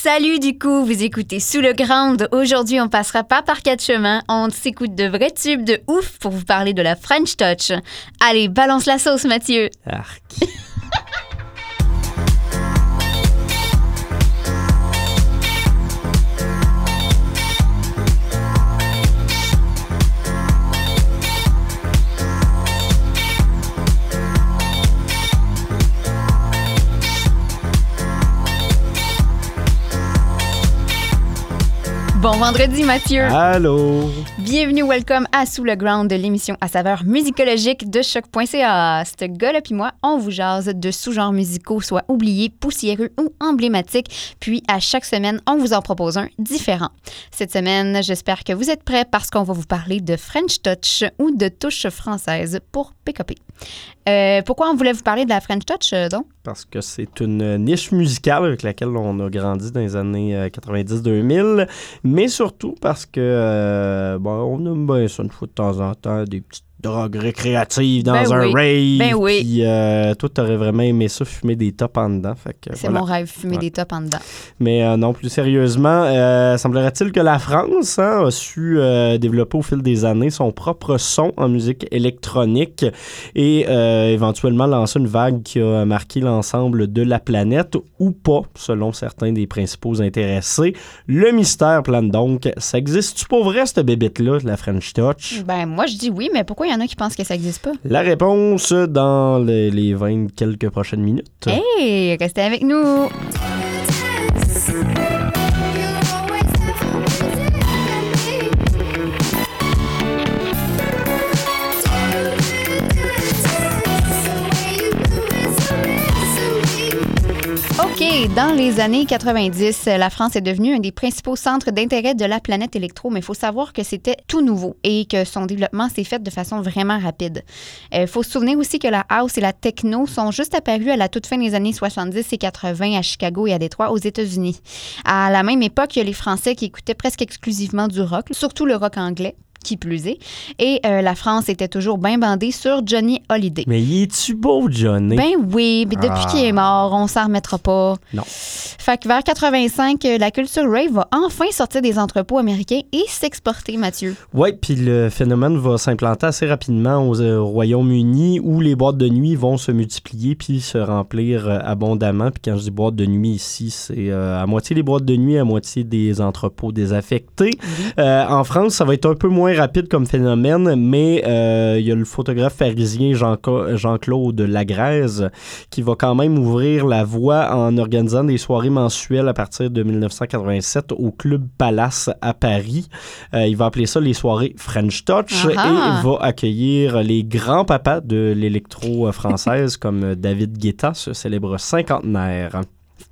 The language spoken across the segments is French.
Salut du coup, vous écoutez Sous le Ground. Aujourd'hui, on passera pas par quatre chemins. On s'écoute de vrais tubes de ouf pour vous parler de la French Touch. Allez, balance la sauce, Mathieu. Arc. Bon vendredi, Mathieu. Allô? Bienvenue, welcome à Sous le Ground, l'émission à saveur musicologique de choc.ca. Ce gars-là puis moi, on vous jase de sous-genres musicaux, soit oubliés, poussiéreux ou emblématiques. Puis à chaque semaine, on vous en propose un différent. Cette semaine, j'espère que vous êtes prêts parce qu'on va vous parler de French Touch ou de touche française pour PKP. Euh, pourquoi on voulait vous parler de la French Touch, euh, donc? Parce que c'est une niche musicale avec laquelle on a grandi dans les années euh, 90-2000, mais surtout parce que, euh, bon, on aime bien ça une fois de temps en temps, des petites drogues récréatives dans Ben un oui. rave. Ben oui. Puis euh, toi, t'aurais vraiment aimé ça, fumer des tops en dedans. C'est voilà. mon rêve, fumer Ouais. des tops en dedans. Mais euh, non, plus sérieusement, euh, semblerait-il que la France hein, a su développer au fil des années son propre son en musique électronique et éventuellement lancer une vague qui a marqué l'ensemble de la planète ou pas, selon certains des principaux intéressés. Le mystère plane donc. Ça existe-tu pour vrai, cette bébête-là, la French Touch? Ben, moi, je dis oui, mais pourquoi il y en a qui pensent que ça n'existe pas? La réponse dans les, les 20 quelques prochaines minutes. Hey, restez avec nous! Dans les années 90, la France est devenue un des principaux centres d'intérêt de la planète électro, mais il faut savoir que c'était tout nouveau et que son développement s'est fait de façon vraiment rapide. Il faut se souvenir aussi que la house et la techno sont juste apparues à la toute fin des années 70 et 80 à Chicago et à Détroit aux États-Unis. À la même époque, il y a les Français qui écoutaient presque exclusivement du rock, surtout le rock anglais qui plus est. Et euh, la France était toujours bien bandée sur Johnny Holiday. Mais y es-tu beau, Johnny? Ben oui, mais depuis Ah. qu'il est mort, on s'en remettra pas. Non. Fait que vers 85, euh, la culture rave va enfin sortir des entrepôts américains et s'exporter, Mathieu. Oui, puis le phénomène va s'implanter assez rapidement euh, Royaume-Uni où les boîtes de nuit vont se multiplier puis se remplir euh, abondamment. Puis quand je dis boîtes de nuit ici, c'est à moitié les boîtes de nuit, à moitié des entrepôts désaffectés. En France, ça va être un peu moins rapide comme phénomène, mais euh, il y a le photographe parisien Jean- Jean-Claude Lagrèze qui va quand même ouvrir la voie en organisant des soirées mensuelles à partir de 1987 au Club Palace à Paris. Euh, il va appeler ça les soirées French Touch Ah et ah. il va accueillir les grands-papas de l'électro française comme David Guetta, ce célèbre cinquantenaire.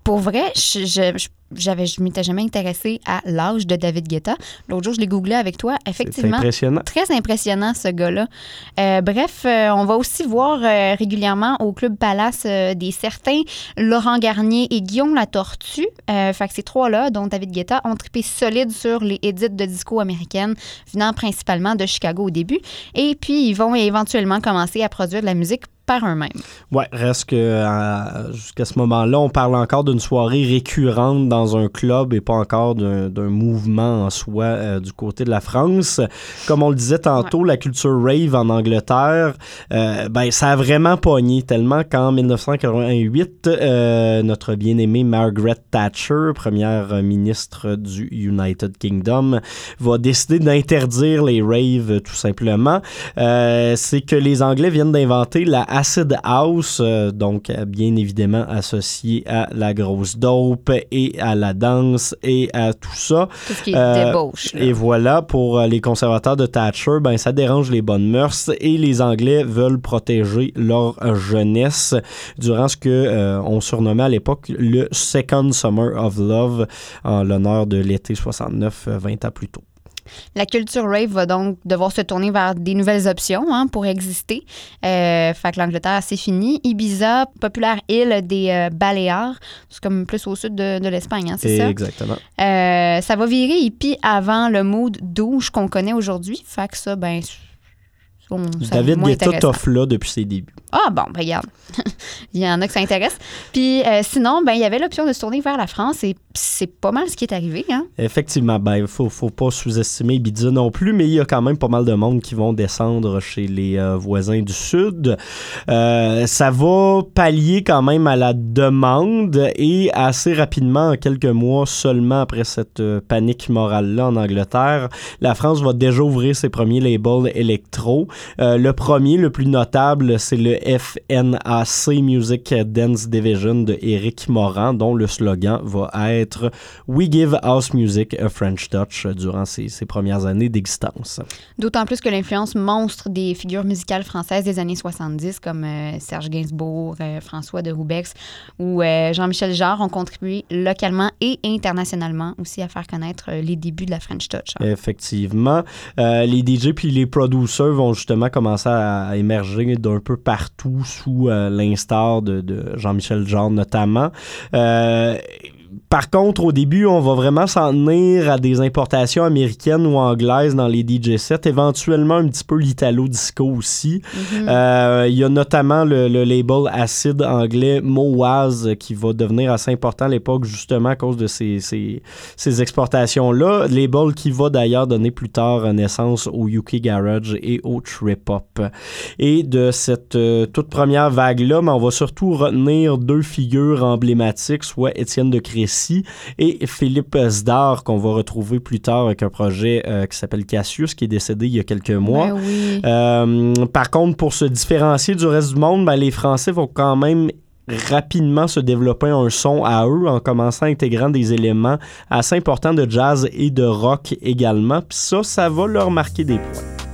Pour vrai, je, je, je- j'avais, je m'étais jamais intéressée à l'âge de David Guetta. L'autre jour, je l'ai googlé avec toi. Effectivement, impressionnant. très impressionnant ce gars-là. Euh, bref, euh, on va aussi voir euh, régulièrement au Club Palace des certains Laurent Garnier et Guillaume La Tortue. Fait que ces trois-là, dont David Guetta, ont trippé solide sur les édits de disco américaines venant principalement de Chicago au début. Et puis, ils vont éventuellement commencer à produire de la musique par eux-mêmes. Ouais, reste que jusqu'à ce moment-là, on parle encore d'une soirée récurrente dans un club et pas encore d'un mouvement en soi euh, du côté de la France. Comme on le disait tantôt, la culture rave en Angleterre, euh, ben ça a vraiment pogné tellement qu'en 1988, euh, notre bien-aimée Margaret Thatcher, première ministre du United Kingdom, va décider d'interdire les raves tout simplement. C'est que les Anglais viennent d'inventer la acid house, donc bien évidemment associée à la grosse dope et à la danse et à tout ça. Tout ce qui est Euh, débauche. là. Et voilà, pour euh, les conservateurs de Thatcher, ben, ça dérange les bonnes mœurs et les Anglais veulent protéger leur jeunesse durant ce que euh, on surnommait à l'époque le Second Summer of Love en l'honneur de l'été 69, euh, 20 ans plus tôt. La culture rave va donc devoir se tourner vers des nouvelles options hein, pour exister. Euh, fait que l'Angleterre, c'est fini. Ibiza, populaire île des euh, Baléares, c'est comme plus au sud de, de l'Espagne, hein, c'est ça? Exactement. Euh, ça va virer hippie avant le mood douche qu'on connaît aujourd'hui. Fait que ça, ben, on- ça David Guetta toffe là depuis ses débuts. Ah bon, ben, regarde, il y en a qui s'intéressent. Puis euh, sinon, ben il y avait l'option de se tourner vers la France et c'est pas mal ce qui est arrivé. Hein? Effectivement, ben il faut, faut pas sous-estimer Ibiza non plus, mais il y a quand même pas mal de monde qui vont descendre chez les euh, voisins du Sud. Euh, ça va pallier quand même à la demande et assez rapidement, en quelques mois seulement après cette panique morale-là en Angleterre, la France va déjà ouvrir ses premiers labels électro. le premier, le plus notable, c'est le FNAC Music Dance Division de Eric Moran, dont le slogan va être We give house music a French touch durant ses, premières années d'existence. D'autant plus que l'influence monstre des figures musicales françaises des années 70, comme euh, Serge Gainsbourg, euh, François de Roubex ou euh, Jean-Michel Jarre, ont contribué localement et internationalement aussi à faire connaître les débuts de la French touch. Hein. Effectivement. les DJ puis les producers vont justement commencer à émerger d'un peu partout sous euh, l'instar de, de Jean-Michel Jarre notamment. Par contre, au début, on va vraiment s'en tenir à des importations américaines ou anglaises dans les DJ sets, éventuellement un petit peu l'italo-disco aussi. Mhm. Euh, il y a notamment le, label acide anglais Moaz qui va devenir assez important à l'époque justement à cause de ces, ces, exportations-là. Label qui va d'ailleurs donner plus tard naissance au UK Garage et au Trip Hop. Et de cette euh, toute première vague-là, on va surtout retenir deux figures emblématiques, soit Étienne de Crécy et Philippe Zdar, qu'on va retrouver plus tard avec un projet euh, qui s'appelle Cassius, qui est décédé il y a quelques mois. Ben euh, par contre, pour se différencier du reste du monde, ben, les Français vont quand même rapidement se développer un son à eux en commençant à intégrer des éléments assez importants de jazz et de rock également. Puis ça, ça va leur marquer des points.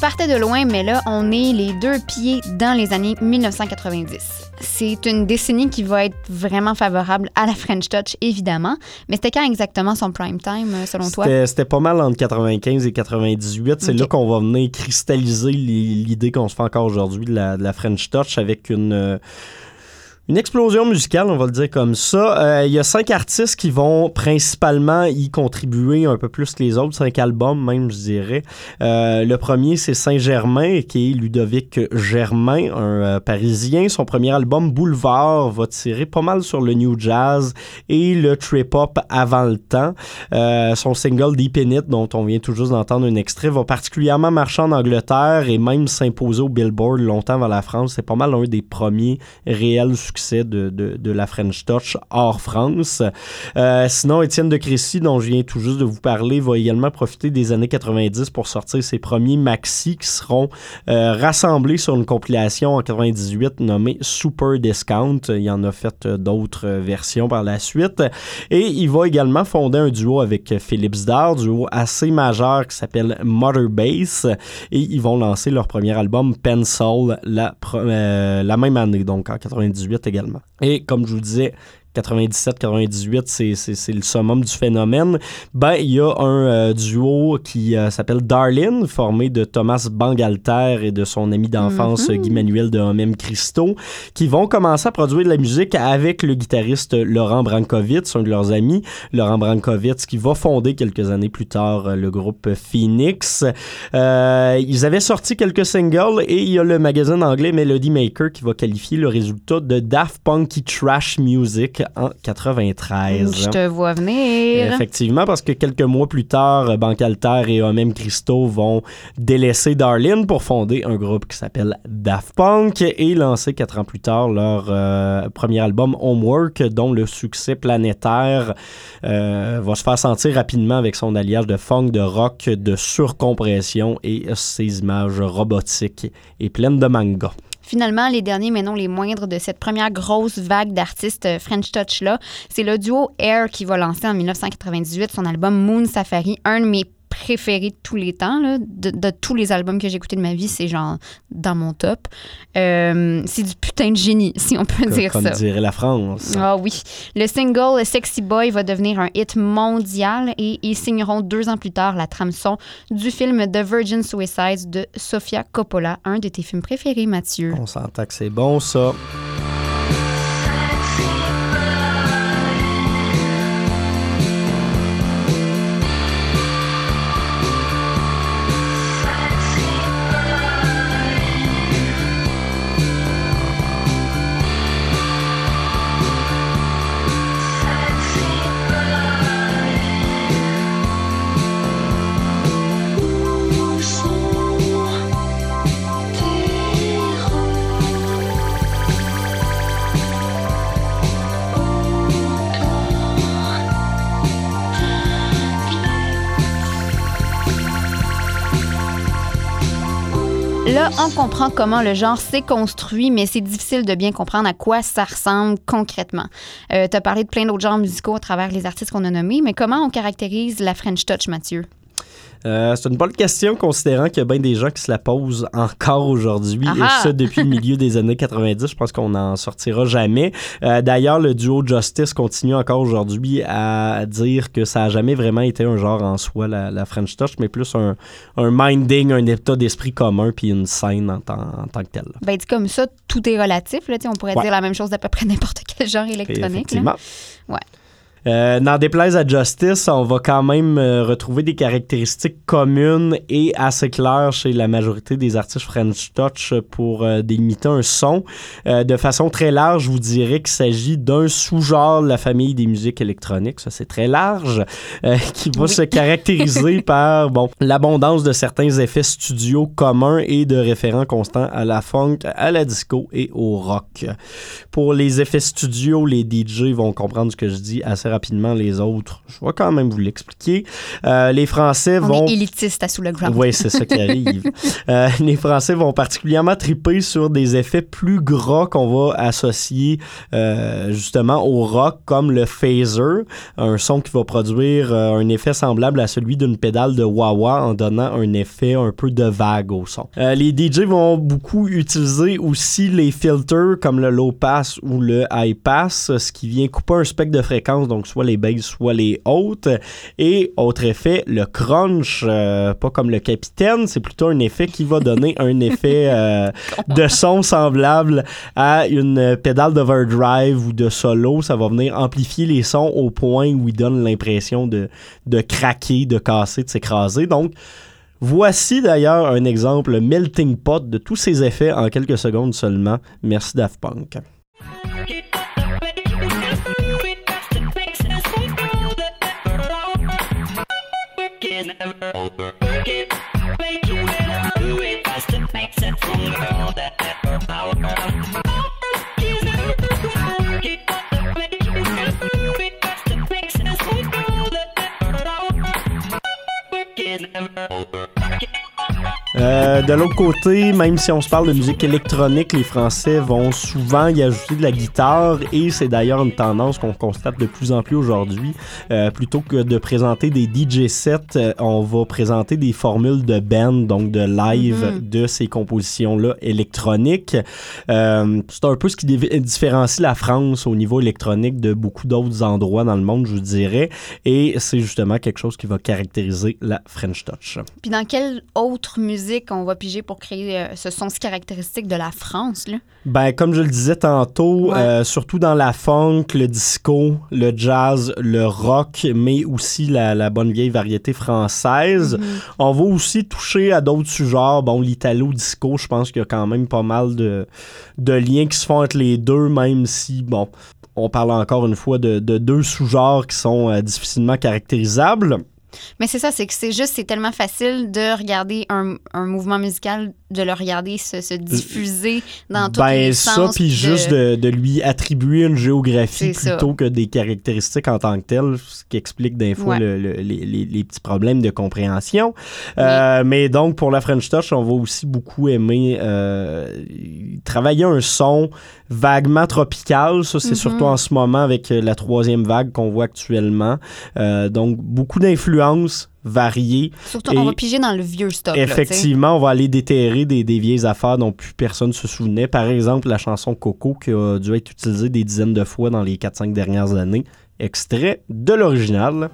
Partait de loin, mais là, on est les deux pieds dans les années 1990. C'est une décennie qui va être vraiment favorable à la French Touch, évidemment. Mais c'était quand exactement son prime time, euh, selon toi? C'était pas mal entre 95 et 98. C'est là qu'on va venir cristalliser l'idée qu'on se fait encore aujourd'hui de la, de la French Touch avec une euh, une explosion musicale, on va le dire comme ça. Euh, il y a cinq artistes qui vont principalement y contribuer un peu plus que les autres, cinq albums même, je dirais. Euh, le premier, c'est Saint-Germain, qui est Ludovic Germain, un euh, Parisien. Son premier album, Boulevard, va tirer pas mal sur le new jazz et le trip-hop avant le temps. son single Deep In It, dont on vient tout juste d'entendre un extrait, va particulièrement marcher en Angleterre et même s'imposer au Billboard longtemps vers la France. C'est pas mal un des premiers réels succès de, la French Touch hors France. Euh, sinon, Étienne de Crécy, dont je viens tout juste de vous parler, va également profiter des années 90 pour sortir ses premiers maxi qui seront euh, rassemblés sur une compilation en 98 nommée Super Discount. Il en a fait euh, d'autres versions par la suite. Et il va également fonder un duo avec Philippe Zdar, duo assez majeur qui s'appelle Mother Bass. Et ils vont lancer leur premier album Pencil la, la même année, donc en 98 également. Et comme je vous disais, 97-98, c'est le summum du phénomène, ben il y a un euh, duo qui euh, s'appelle Darlin, formé de Thomas Bangalter et de son ami d'enfance mm-hmm. Guy Manuel de Homem Christo, qui vont commencer à produire de la musique avec le guitariste Laurent Brankovitz, un de leurs amis, Laurent Brankovitz, qui va fonder quelques années plus tard euh, le groupe Phoenix. ils avaient sorti quelques singles et il y a le magazine anglais Melody Maker qui va qualifier le résultat de Daft Punky Trash Music En 93. Je te vois venir. Effectivement, parce que quelques mois plus tard, Bankalter et Omem Christo vont délaisser Darlene pour fonder un groupe qui s'appelle Daft Punk et lancer quatre ans plus tard leur euh, premier album Homework, dont le succès planétaire euh, va se faire sentir rapidement avec son alliage de funk, de rock, de surcompression et ses images robotiques et pleines de manga. Finalement, les derniers, mais non les moindres de cette première grosse vague d'artistes euh, French Touch-là, c'est le duo Air qui va lancer en 1998 son album Moon Safari, un de mes préféré de tous les temps, là, de, tous les albums que j'ai écoutés de ma vie, c'est genre dans mon top. Euh, c'est du putain de génie, si on peut dire ça. Comme dirait la France. Ah oui. Le single Sexy Boy va devenir un hit mondial et ils signeront deux ans plus tard la trame son du film The Virgin Suicides de Sofia Coppola, un de tes films préférés, Mathieu. On s'entend que c'est bon, ça. On comprend comment le genre s'est construit, mais c'est difficile de bien comprendre à quoi ça ressemble concrètement. Euh, tu parlé de plein d'autres genres musicaux à travers les artistes qu'on a nommés, mais comment on caractérise la French Touch, Mathieu? Euh, c'est une bonne question, considérant qu'il y a bien des gens qui se la posent encore aujourd'hui, et ça depuis le milieu des années 90. Je pense qu'on n'en sortira jamais. Euh, d'ailleurs, le duo Justice continue encore aujourd'hui à dire que ça n'a jamais vraiment été un genre en soi, la, French Touch, mais plus un, minding, un état d'esprit commun, puis une scène en, tant que telle. Ben, dit comme ça, tout est relatif. Là, on pourrait dire la même chose d'à peu près n'importe quel genre électronique. Effectivement. Ouais. Euh, N'en déplaise à Justice, on va quand même euh, retrouver des caractéristiques communes et assez claires chez la majorité des artistes French Touch pour euh, délimiter un son. Euh, de façon très large, je vous dirais qu'il s'agit d'un sous-genre de la famille des musiques électroniques, ça c'est très large, qui va se caractériser par bon, l'abondance de certains effets studio communs et de référents constants à la funk, à la disco et au rock. Pour les effets studio, les DJ vont comprendre ce que je dis assez rapidement les autres. Je vais quand même vous l'expliquer. Euh, les Français On vont. Est élitiste à sous le. Oui, c'est ça qui arrive. euh, les Français vont particulièrement triper sur des effets plus gras qu'on va associer euh, justement au rock, comme le phaser, un son qui va produire un effet semblable à celui d'une pédale de wah-wah en donnant un effet un peu de vague au son. Les DJ vont beaucoup utiliser aussi les filters comme le low pass ou le high pass, ce qui vient couper un spectre de fréquence, donc soit les basses, soit les hautes. Et autre effet, le crunch, euh, pas comme le capitaine, c'est plutôt un effet qui va donner un effet euh, de son semblable à une pédale d'overdrive ou de solo. Ça va venir amplifier les sons au point où il donne l'impression de, de craquer, de casser, de s'écraser. Donc, Voici d'ailleurs un exemple melting pot de tous ces effets en quelques secondes seulement. Merci Daft Punk. is never over. Work it, make you never do it. Has to make sense from the world that never power. Never over. Euh, de l'autre côté, même si on se parle de musique électronique, les Français vont souvent y ajouter de la guitare et c'est d'ailleurs une tendance qu'on constate de plus en plus aujourd'hui. Euh, plutôt que de présenter des DJ sets, euh, on va présenter des formules de band, donc de live mm-hmm. de ces compositions-là électroniques. c'est un peu ce qui différencie la France au niveau électronique de beaucoup d'autres endroits dans le monde, je vous dirais. Et c'est justement quelque chose qui va caractériser la French Touch. Puis dans quelle autre musique qu'on va piger pour créer euh, ce son si caractéristique de la France? Là? Ben, comme je le disais tantôt, euh, surtout dans la funk, le disco, le jazz, le rock, mais aussi la, bonne vieille variété française. Mm-hmm. On va aussi toucher à d'autres sujets. Bon, l'italo-disco, je pense qu'il y a quand même pas mal de, de liens qui se font entre les deux, même si, bon, on parle encore une fois de, de deux sous-genres qui sont euh, difficilement caractérisables. Mais c'est ça, c'est que c'est juste, c'est tellement facile de regarder un, un mouvement musical, de le regarder se, se diffuser dans tous ben, les ça, sens. puis de- juste de, de lui attribuer une géographie ça. plutôt que des caractéristiques en tant que telles, ce qui explique des fois Ouais. le- le- les, les- petits problèmes de compréhension. Euh, mais donc, pour la French Touch, on va aussi beaucoup aimer euh, travailler un son vaguement tropical. Ça, c'est Mhm. surtout en ce moment avec euh, la troisième vague qu'on voit actuellement. Euh, donc, beaucoup d'influences variées. Surtout, et- on va piger dans le vieux stock. là. Effectivement, on va aller déterrer des, des vieilles affaires dont plus personne se souvenait. Par exemple, la chanson Coco qui a dû être utilisée des dizaines de fois dans les 4-5 dernières années. Extrait de l'original.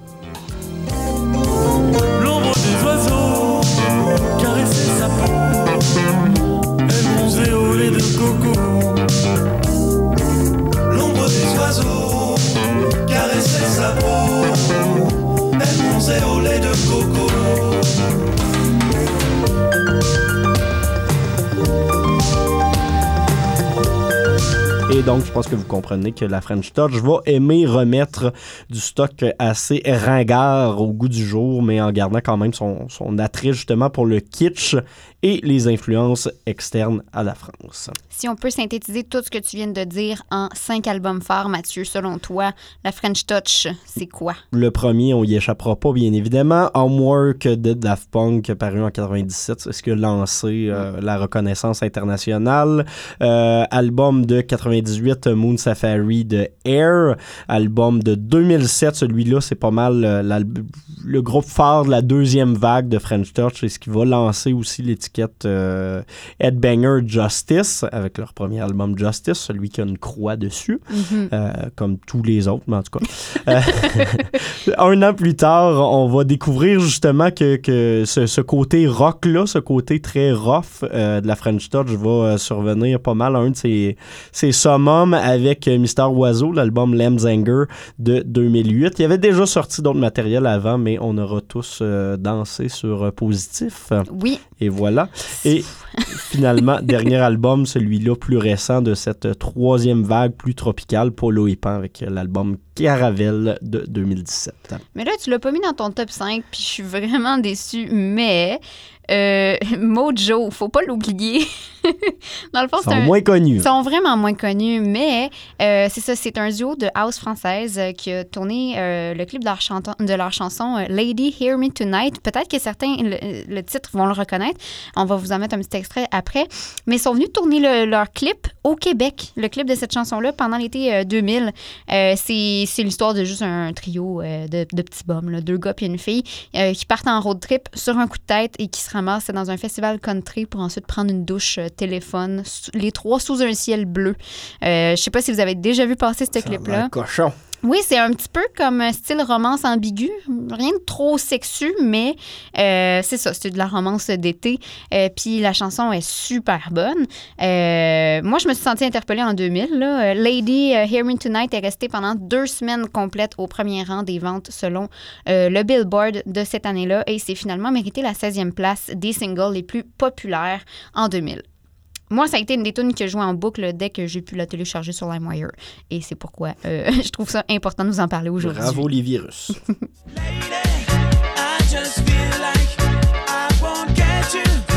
Et donc, je pense que vous comprenez que la French Touch va aimer remettre du stock assez ringard au goût du jour, mais en gardant quand même son attrait justement pour le kitsch et les influences externes à la France. Si on peut synthétiser tout ce que tu viens de dire en cinq albums phares, Mathieu, selon toi, la French Touch, c'est quoi? Le premier, on y échappera pas, bien évidemment. Homework de Daft Punk, paru en 97, c'est ce qui a lancé euh, la reconnaissance internationale. Euh, album de 98, Moon Safari de Air. Album de 2007, celui-là, c'est pas mal euh, le groupe phare de la deuxième vague de French Touch. C'est ce qui va lancer aussi l'étiquette euh, Headbanger Justice, avec leur premier album Justice, celui qui a une croix dessus. Mhm. Euh, comme tous les autres, mais en tout cas. Euh, un an plus tard, on va découvrir justement que, que ce, ce côté rock-là, ce côté très rough euh, de la French Touch va survenir pas mal à un de ses, ses summums avec Mister Oiseau, l'album Lamb's Anger de 2008. Il y avait déjà sorti d'autres matériels avant, mais on aura tous dansé sur Positif. Oui. Et voilà. Et finalement, dernier album, celui-là plus récent de cette troisième vague plus tropicale, Polo et Pan avec l'album Caravelle de 2017. Mais là, tu l'as pas mis dans ton top 5, puis je suis vraiment déçue. Mais euh, Mojo, faut pas l'oublier. dans le fond, sont un... moins connus. Ils sont vraiment moins connus, mais euh, c'est ça, c'est un duo de house française euh, qui a tourné euh, le clip de leur, chanton- de leur chanson Lady Hear Me Tonight. Peut-être que certains, le, le titre, vont le reconnaître. On va vous en mettre un petit après. Mais ils sont venus tourner le- leur clip au Québec, le clip de cette chanson-là, pendant l'été euh, 2000. Euh, c'est c'est l'histoire de juste un trio euh, de, de petits bums, là, deux gars puis une fille, euh, qui partent en road trip sur un coup de tête et qui se ramassent dans un festival country pour ensuite prendre une douche euh, téléphone, les trois sous un ciel bleu. Euh, je sais pas si vous avez déjà vu passer ce clip-là. cochon. Oui, c'est un petit peu comme un style romance ambigu. Rien de trop sexu, mais euh, c'est ça, c'est de la romance d'été. Euh, Puis la chanson est super bonne. Euh, moi, je me suis sentie interpellée en 2000. là. Euh, Lady euh, Hear Me Tonight est restée pendant deux semaines complètes au premier rang des ventes selon le Billboard de cette année-là et c'est finalement mérité la 16e place des singles les plus populaires en 2000. Moi, ça a été une des tunes que je jouais en boucle dès que j'ai pu la télécharger sur LimeWire. Et c'est pourquoi euh, je trouve ça important de vous en parler aujourd'hui. Bravo les virus. I just feel like I won't get you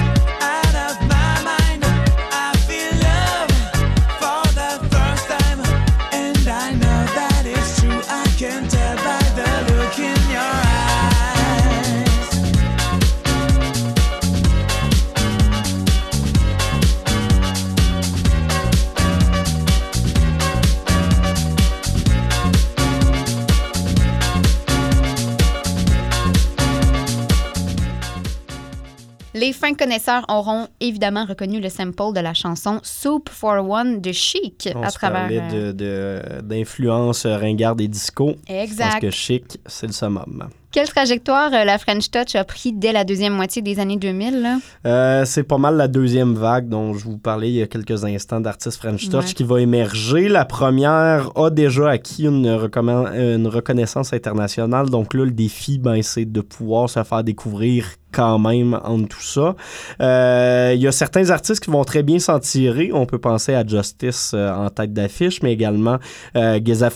Les fins connaisseurs auront évidemment reconnu le sample de la chanson Soup for One de Chic On à se travers. euh, d'influence ringarde et disco. Je pense Exact. que Chic, c'est le summum. Quelle trajectoire euh, la French Touch a pris dès la deuxième moitié des années 2000? là? Euh, c'est pas mal la deuxième vague dont je vous parlais il y a quelques instants d'artistes French Touch Ouais. qui va émerger. La première a déjà acquis une, une reconnaissance internationale. Donc là, le défi, ben, c'est de pouvoir se faire découvrir quand même entre tout ça. Euh, Il y a certains artistes qui vont très bien s'en tirer. On peut penser à Justice euh, en tête d'affiche, mais également euh, Geza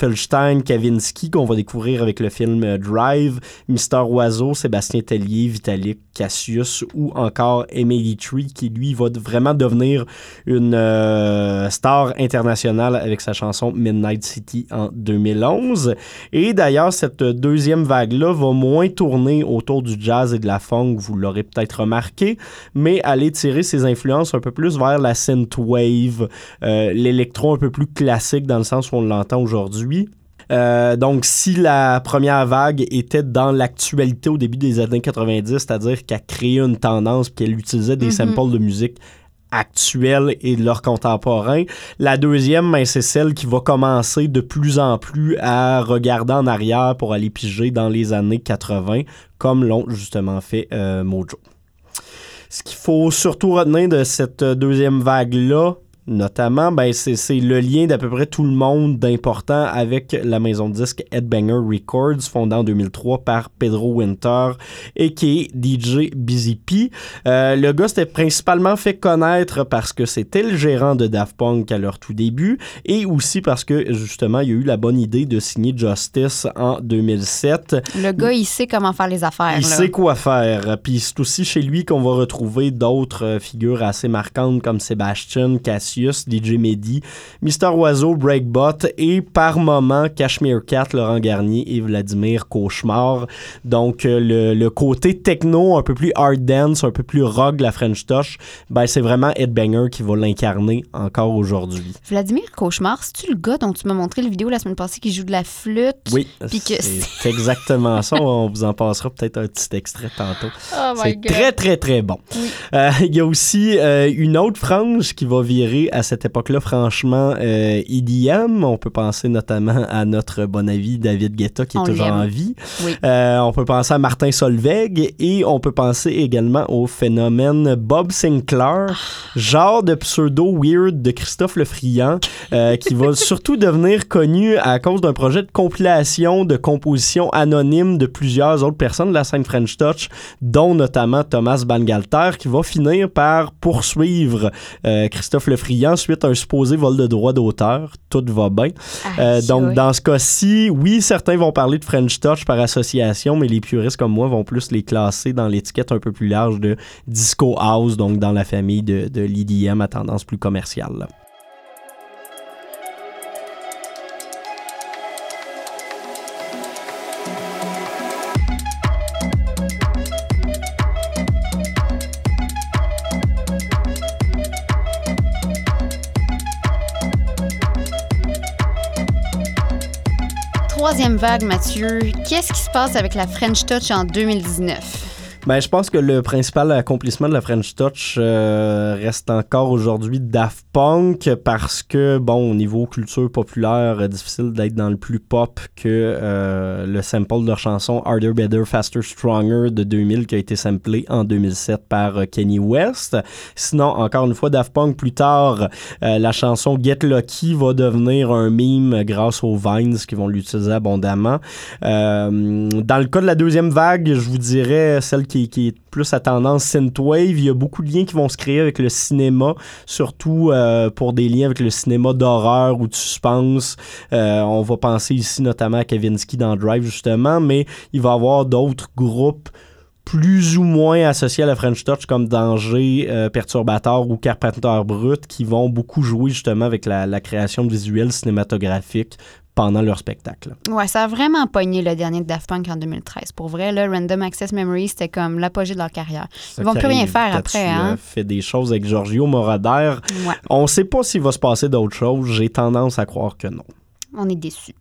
Kavinsky, qu'on va découvrir avec le film euh, Drive, Mister Oiseau, Sébastien Tellier, Vitalik, Cassius ou encore Emily Tree, qui lui va vraiment devenir une star internationale avec sa chanson Midnight City en 2011. Et d'ailleurs, cette deuxième vague-là va moins tourner autour du jazz et de la funk, vous l'aurez peut-être remarqué, mais aller tirer ses influences un peu plus vers la synthwave, euh, l'électro un peu plus classique dans le sens où on l'entend aujourd'hui. Euh, donc, si la première vague était dans l'actualité au début des années 90, c'est-à-dire qu'elle créait une tendance puis qu'elle utilisait des Mhm. samples de musique actuels et de leurs contemporains. La deuxième, ben, c'est celle qui va commencer de plus en plus à regarder en arrière pour aller piger dans les années 80, comme l'ont justement fait euh, Mojo. Ce qu'il faut surtout retenir de cette euh, deuxième vague-là, notamment, ben, c'est le lien d'à peu près tout le monde d'important avec la maison de disque Headbanger Records, fondée en 2003 par Pedro Winter et qui est DJ Busy P. Euh, le gars s'était principalement fait connaître parce que c'était le gérant de Daft Punk à leur tout début et aussi parce que justement il y a eu la bonne idée de signer Justice en 2007. Le gars, il sait comment faire les affaires. Il là. sait quoi faire. Puis c'est aussi chez lui qu'on va retrouver d'autres euh, figures assez marquantes comme Sébastien, Cassius, DJ Mehdi, Mister Oiseau, Breakbot et par moment Cashmere Cat, Laurent Garnier et Vladimir Cauchemar. Donc euh, le, le côté techno, un peu plus hard dance, un peu plus rock de la French Touch, ben c'est vraiment Headbanger qui va l'incarner encore aujourd'hui. Vladimir Cauchemar, c'est-tu le gars dont tu m'as montré la vidéo la semaine passée qui joue de la flûte? Oui, c'est exactement ça. On vous en passera peut-être un petit extrait tantôt. Oh C'est très, très, très bon. Oui. Euh, Il y a aussi euh, une autre frange qui va virer à cette époque-là, franchement, euh, EDM. On peut penser notamment à notre bon ami David Guetta qui est On toujours en vie. Oui. Euh, on peut penser à Martin Solveig et on peut penser également au phénomène Bob Sinclair, Ah. genre de pseudo weird de Christophe Le Friand, euh, qui va surtout devenir connu à cause d'un projet de compilation de compositions anonymes de plusieurs autres personnes de la scène French Touch, dont notamment Thomas Bangalter, qui va finir par poursuivre euh, Christophe Le Friand suite à un supposé vol de droit d'auteur. Tout va bien. Euh, donc, dans ce cas-ci, oui, certains vont parler de French Touch par association, mais les puristes comme moi vont plus les classer dans l'étiquette un peu plus large de Disco House, donc dans la famille de, de l'EDM à tendance plus commerciale. là. Troisième vague, Mathieu. Qu'est-ce qui se passe avec la French Touch en 2019? Ben, je pense que le principal accomplissement de la French Touch euh, reste encore aujourd'hui Daft Punk parce que, bon, au niveau culture populaire, euh, difficile d'être dans le plus pop que euh, le sample de leur chanson Harder, Better, Faster, Stronger de 2000 qui a été samplé en 2007 par euh, Kenny West. Sinon, encore une fois, Daft Punk, plus tard, euh, la chanson Get Lucky va devenir un meme grâce aux Vines qui vont l'utiliser abondamment. Dans le cas de la deuxième vague, je vous dirais celle qui, qui est plus à tendance synthwave. Il y a beaucoup de liens qui vont se créer avec le cinéma, surtout euh, pour des liens avec le cinéma d'horreur ou de suspense. Euh, on va penser ici notamment à Kavinsky dans Drive justement, mais il va y avoir d'autres groupes plus ou moins associés à la French Touch comme Danger, euh, Perturbateur ou Carpenter Brut qui vont beaucoup jouer justement avec la, la création de visuels cinématographiques pendant leur spectacle. Ouais, ça a vraiment pogné le dernier de Daft Punk en 2013. Pour vrai, là, Random Access Memory, c'était comme l'apogée de leur carrière. Ils vont plus rien faire après, hein? fait des choses avec Giorgio Moroder. Ouais, On sait pas s'il va se passer d'autres choses. J'ai tendance à croire que non. on est déçus.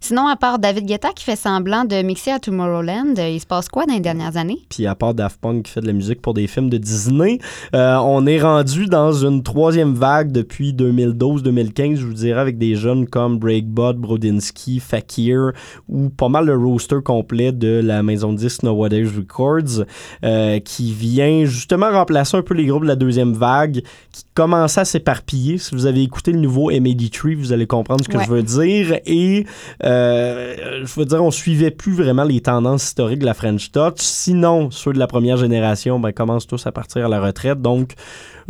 Sinon, à part David Guetta qui fait semblant de mixer à Tomorrowland, euh, il se passe quoi dans les dernières années? Puis à part Daft Punk qui fait de la musique pour des films de Disney, euh, on est rendu dans une troisième vague depuis 2012-2015, je vous dirais, avec des jeunes comme Breakbot, Brodinski, Fakir ou pas mal le roster complet de la maison de disques Nowadays Records euh, qui vient justement remplacer un peu les groupes de la deuxième vague qui commençaient à s'éparpiller. Si vous avez écouté le nouveau MAD3, vous allez comprendre ce que Ouais. je veux dire. Et euh, je veux dire, on suivait plus vraiment les tendances historiques de la French Touch. Sinon, ceux de la première génération ben, commencent tous à partir à la retraite. Donc,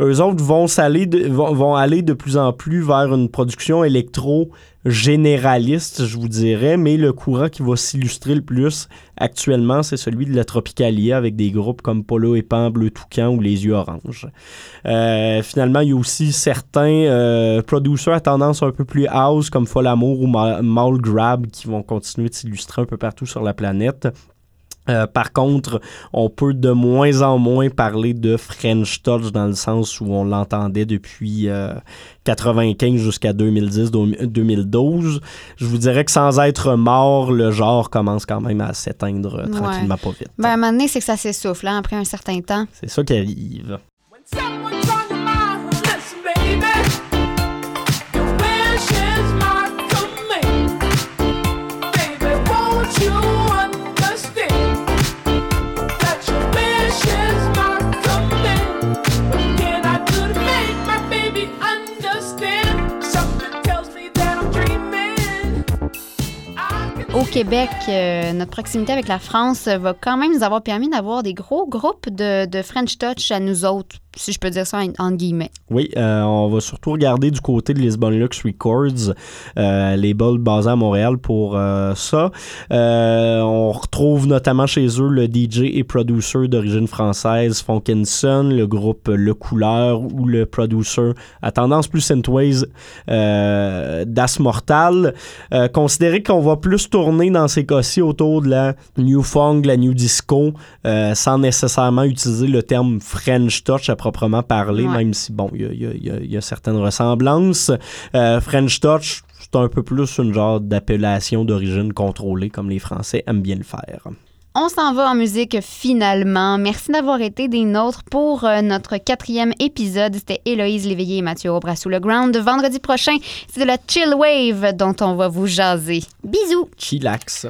eux autres vont, s'aller de- vont aller de plus en plus vers une production électro généraliste, je vous dirais, mais le courant qui va s'illustrer le plus actuellement, c'est celui de la Tropicalia avec des groupes comme Polo et Pan, Bleu Toucan ou Les Yeux Oranges. Euh, finalement, il y a aussi certains euh, à tendance un peu plus house comme Folamour ou Ma- Mall Grab qui vont continuer de s'illustrer un peu partout sur la planète. Euh, par contre, on peut de moins en moins parler de French Touch dans le sens où on l'entendait depuis euh, 95 jusqu'à 2010-2012. Je vous dirais que sans être mort, le genre commence quand même à s'éteindre euh, Ouais. tranquillement pas vite. Ben, à un moment donné, c'est que ça s'essouffle hein, après un certain temps. C'est ça qui arrive. Québec, euh, notre proximité avec la France euh, va quand même nous avoir permis d'avoir des gros groupes de, de French Touch à nous autres, si je peux dire ça en, guillemets. Oui, euh, on va surtout regarder du côté de Lisbon Lux Records, euh, basé à Montréal pour euh, ça. Euh, on retrouve notamment chez eux le DJ et producer d'origine française Funkinson, le groupe Le Couleur ou le producer à tendance plus synthwave Das Mortal. Considérez qu'on va plus tourner dans ces cas-ci autour de la New Funk, la New Disco, sans nécessairement utiliser le terme French Touch à proprement parler, Ouais. même si, bon, y y y il y a certaines ressemblances. Euh, French Touch, c'est un peu plus une genre d'appellation d'origine contrôlée, comme les Français aiment bien le faire. On s'en va en musique finalement. Merci d'avoir été des nôtres pour euh, notre quatrième épisode. C'était Héloïse Léveillé et Mathieu Aubras sous le ground. Vendredi prochain, c'est de la chill wave dont on va vous jaser. Bisous! Chillax.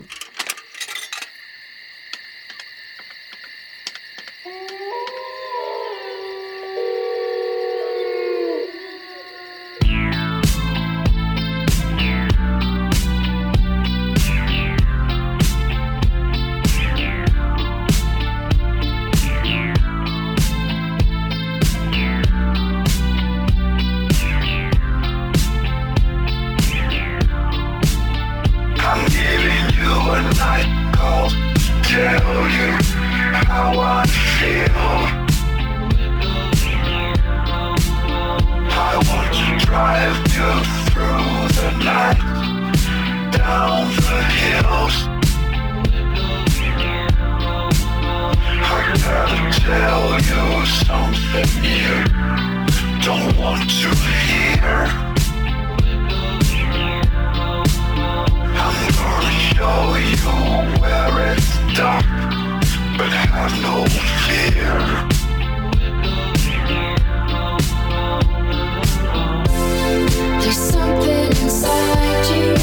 Down the hills. I gotta tell you something you don't want to hear. I'm gonna show you where it's dark, but have no fear. There's something inside you.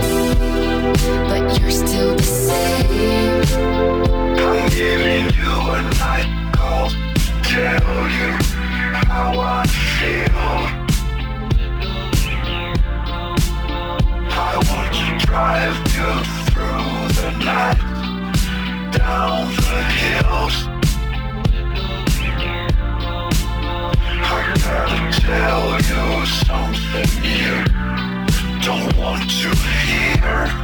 giving you a night call tell you how I feel. I want to drive you through the night, down the hills. I gotta tell you something you don't want to hear.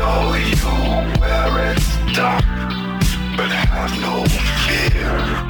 Show you where it's dark, but have no fear.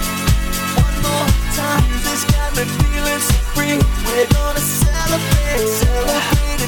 More time. Music's got me feeling so free. We're gonna celebrate, celebrate